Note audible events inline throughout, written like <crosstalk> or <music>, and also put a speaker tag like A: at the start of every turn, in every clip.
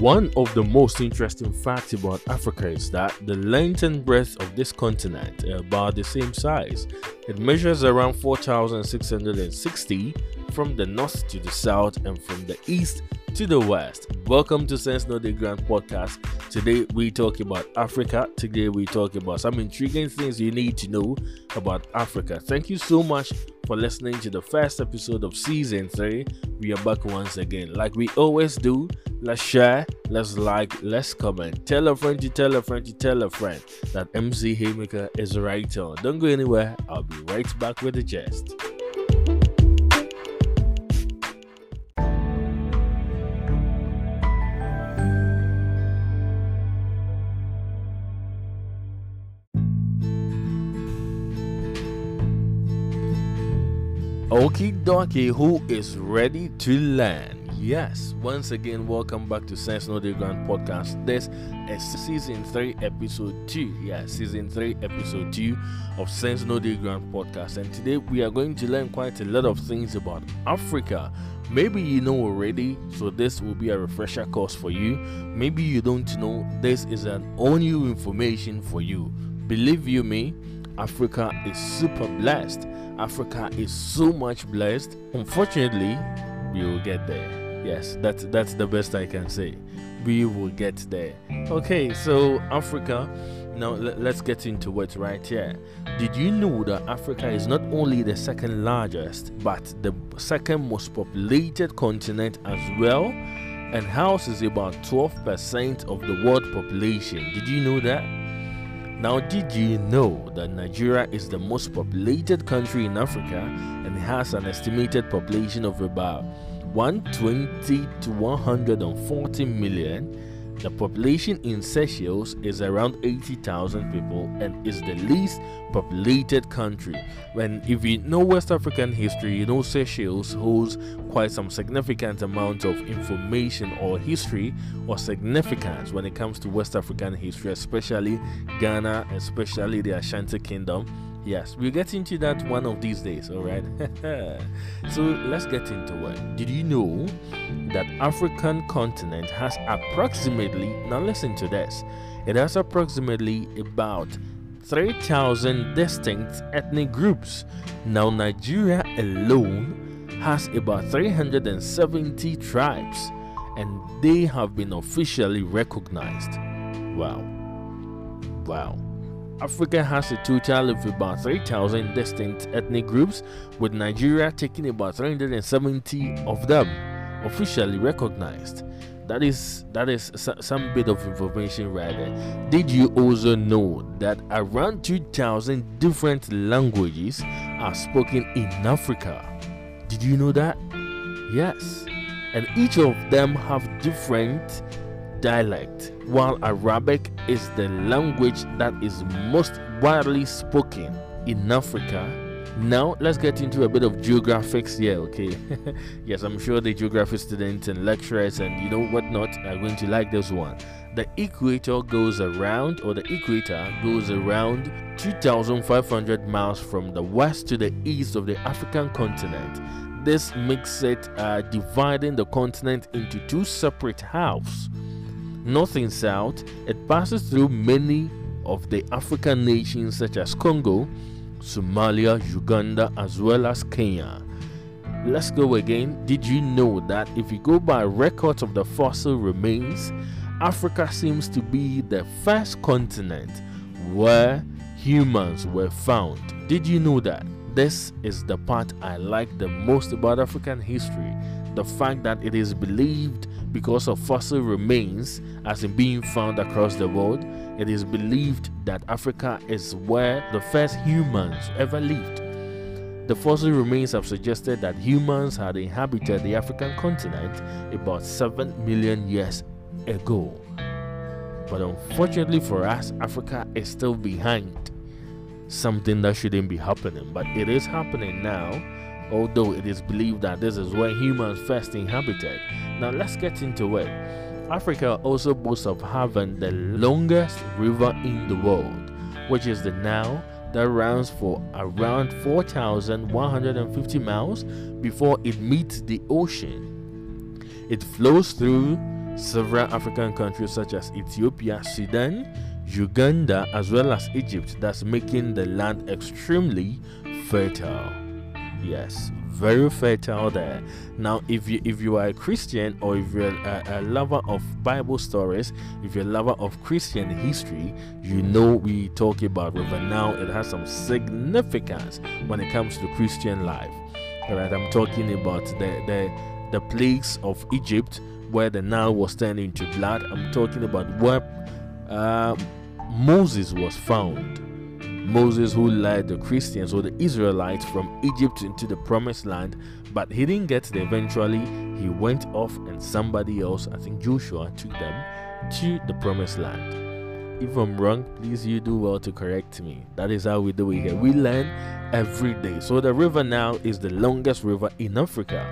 A: One of the most interesting facts about Africa is that the length and breadth of this continent are about the same size. It measures around 4,660 from the north to the south and from the east to the west. Welcome to Sense No Dey Grand podcast. Today we talk about Africa. Today we talk about some intriguing things you need to know about Africa. Thank you so much for listening to the first episode of season 3. We are back once again. Like we always do, let's share, let's like, let's comment. Tell a friend to tell a friend to tell a friend that MC Haymaker is right on. Don't go anywhere. I'll be right back with the gist. Okie dokie, who is ready to learn? Yes, once again, welcome back to Sense No Dey Grant podcast. This is season 3, episode 2. Yeah, season 3, episode 2 of Sense No Dey Grant podcast. And today we are going to learn quite a lot of things about Africa. Maybe you know already, so this will be a refresher course for you. Maybe you don't know, this is an all new information for you. Believe you me, Africa is super blessed. Africa is so much blessed. Unfortunately, we will get there. Yes, that's that's the best I can say. We will get there. Okay, so Africa. Now let's get into it right here. Did you know that Africa is not only the second largest, but the second most populated continent as well, and houses about 12% of the world population? Did you know that? Now, did you know that Nigeria is the most populated country in Africa and has an estimated population of about 120 to 140 million? The population in Seychelles is around 80,000 people and is the least populated country. When if you know West African history, you know Seychelles holds quite some significant amount of information or history or significance when it comes to West African history, especially Ghana, especially the Ashanti Kingdom Yes, we'll get into that one of these days, all right? <laughs> so let's get into it. Did you know that African continent has approximately now listen to this. It has approximately about 3,000 distinct ethnic groups. Now Nigeria alone has about 370 tribes and they have been officially recognized. Wow. Wow. Africa has a total of about 3,000 distinct ethnic groups, with Nigeria taking about 370 of them officially recognized. That is that is some bit of information right there. Did you also know that around 2,000 different languages are spoken in Africa? Did you know that? Yes. And each of them have different dialect, while Arabic is the language that is most widely spoken in Africa. Now, let's get into a bit of geographics here, okay? <laughs> yes, I'm sure the geography students and lecturers and you know whatnot are going to like this one. The equator goes around, or the equator goes around 2,500 miles from the west to the east of the African continent. This makes it uh, dividing the continent into two separate halves north and south, it passes through many of the African nations such as Congo, Somalia, Uganda, as well as Kenya. Let's go again. Did you know that if you go by records of the fossil remains, Africa seems to be the first continent where humans were found? Did you know that? This is the part I like the most about African history the fact that it is believed because of fossil remains as in being found across the world it is believed that africa is where the first humans ever lived. The fossil remains have suggested that humans had inhabited the african continent about 7 million years ago. But unfortunately for us africa is still behind. Something that shouldn't be happening but it is happening now although it is believed that this is where humans first inhabited. Now let's get into it. Africa also boasts of having the longest river in the world, which is the Nile that runs for around 4,150 miles before it meets the ocean. It flows through several African countries such as Ethiopia, Sudan, Uganda, as well as Egypt, thus making the land extremely fertile. Yes, very fertile there. Now, if you if you are a Christian or if you're a, a, lover of Bible stories, if you're a lover of Christian history, you know we talk about River Nile. It has some significance when it comes to Christian life. All right, I'm talking about the the the plagues of Egypt where the Nile was turned into blood. I'm talking about where uh, Moses was found Moses, who led the Christians or the Israelites from Egypt into the promised land, but he didn't get there eventually. He went off, and somebody else, I think Joshua, took them to the promised land. If I'm wrong, please you do well to correct me. That is how we do it here. We learn every day. So the river Nile is the longest river in Africa.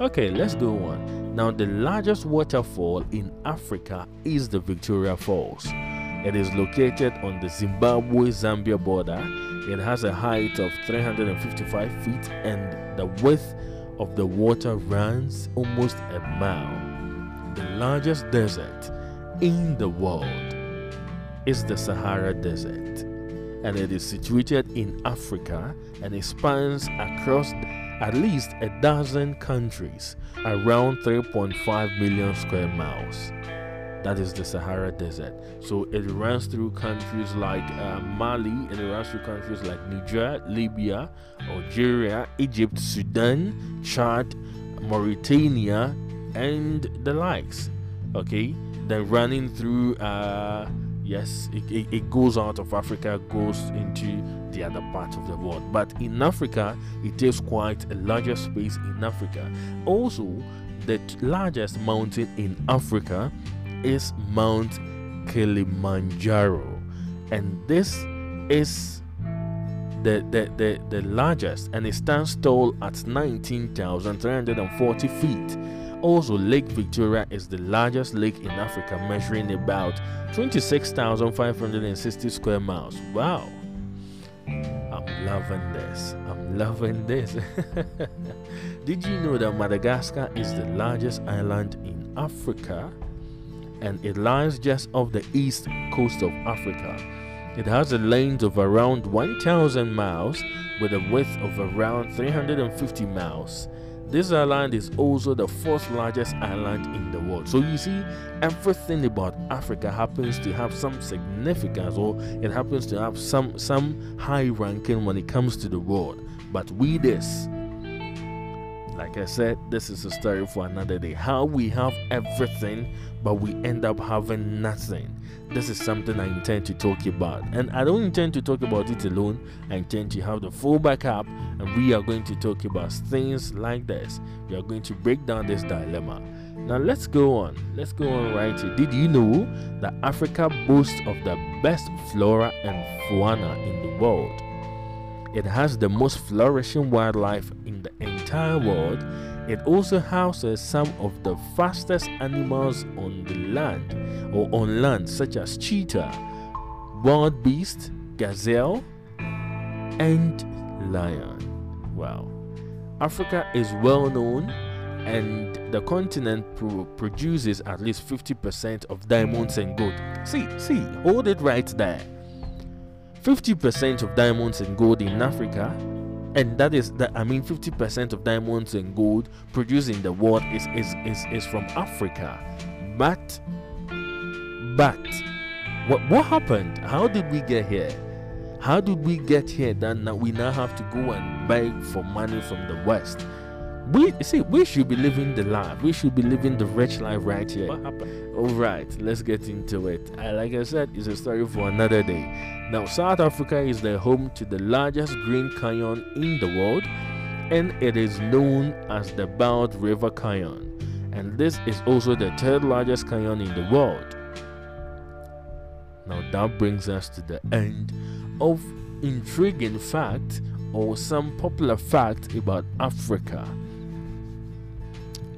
A: Okay, let's go on. Now, the largest waterfall in Africa is the Victoria Falls. It is located on the Zimbabwe Zambia border. It has a height of 355 feet and the width of the water runs almost a mile. The largest desert in the world is the Sahara Desert and it is situated in Africa and it spans across at least a dozen countries around 3.5 million square miles that is the Sahara Desert. So it runs through countries like uh, Mali, and it runs through countries like Niger, Libya, Algeria, Egypt, Sudan, Chad, Mauritania, and the likes. Okay, then running through, uh, yes, it, it, it goes out of Africa, goes into the other part of the world. But in Africa, it takes quite a larger space in Africa. Also, the largest mountain in Africa is Mount Kilimanjaro, and this is the, the, the, the largest and it stands tall at 19,340 feet. Also, Lake Victoria is the largest lake in Africa, measuring about 26,560 square miles. Wow! I'm loving this. I'm loving this. <laughs> Did you know that Madagascar is the largest island in Africa? And it lies just off the east coast of Africa. It has a length of around 1,000 miles with a width of around 350 miles. This island is also the fourth largest island in the world. So you see, everything about Africa happens to have some significance or it happens to have some some high ranking when it comes to the world. But we this like I said, this is a story for another day. How we have everything, but we end up having nothing. This is something I intend to talk about. And I don't intend to talk about it alone. I intend to have the full backup, and we are going to talk about things like this. We are going to break down this dilemma. Now let's go on. Let's go on right here. Did you know that Africa boasts of the best flora and fauna in the world? It has the most flourishing wildlife in the entire world. It also houses some of the fastest animals on the land or on land, such as cheetah, wild beast, gazelle, and lion. Wow. Africa is well known and the continent pro- produces at least 50% of diamonds and gold. See, see, hold it right there. 50% of diamonds and gold in Africa, and that is that I mean 50% of diamonds and gold produced in the world is is is, is from Africa. But but what what happened? How did we get here? How did we get here that now we now have to go and beg for money from the West? We see we should be living the life. We should be living the rich life right here. All right let's get into it. Like i said it's a story for another day. Now south africa is the home to the largest green canyon in the world and it is known as the Blyde river canyon. And this is also the third largest canyon in the world. Now that brings us to the end of intriguing fact or some popular fact about africa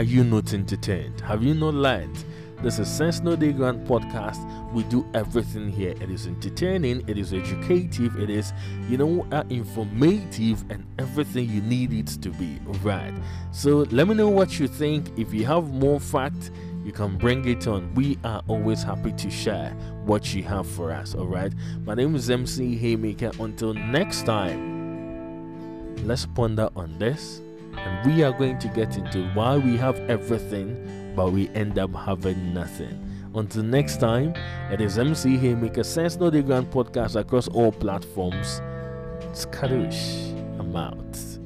A: are you not entertained? Have you not learned? This is Sense No Dey Grant podcast. We do everything here. It is entertaining, it is educative, it is, you know, uh, informative, and everything you need it to be. Right. So let me know what you think. If you have more facts, you can bring it on. We are always happy to share what you have for us. All right. My name is MC Haymaker. Until next time, let's ponder on this. And we are going to get into why we have everything, but we end up having nothing. Until next time, it is MC Haymaker, Sense No Dey Grand podcast across all platforms. Skadush. I'm out.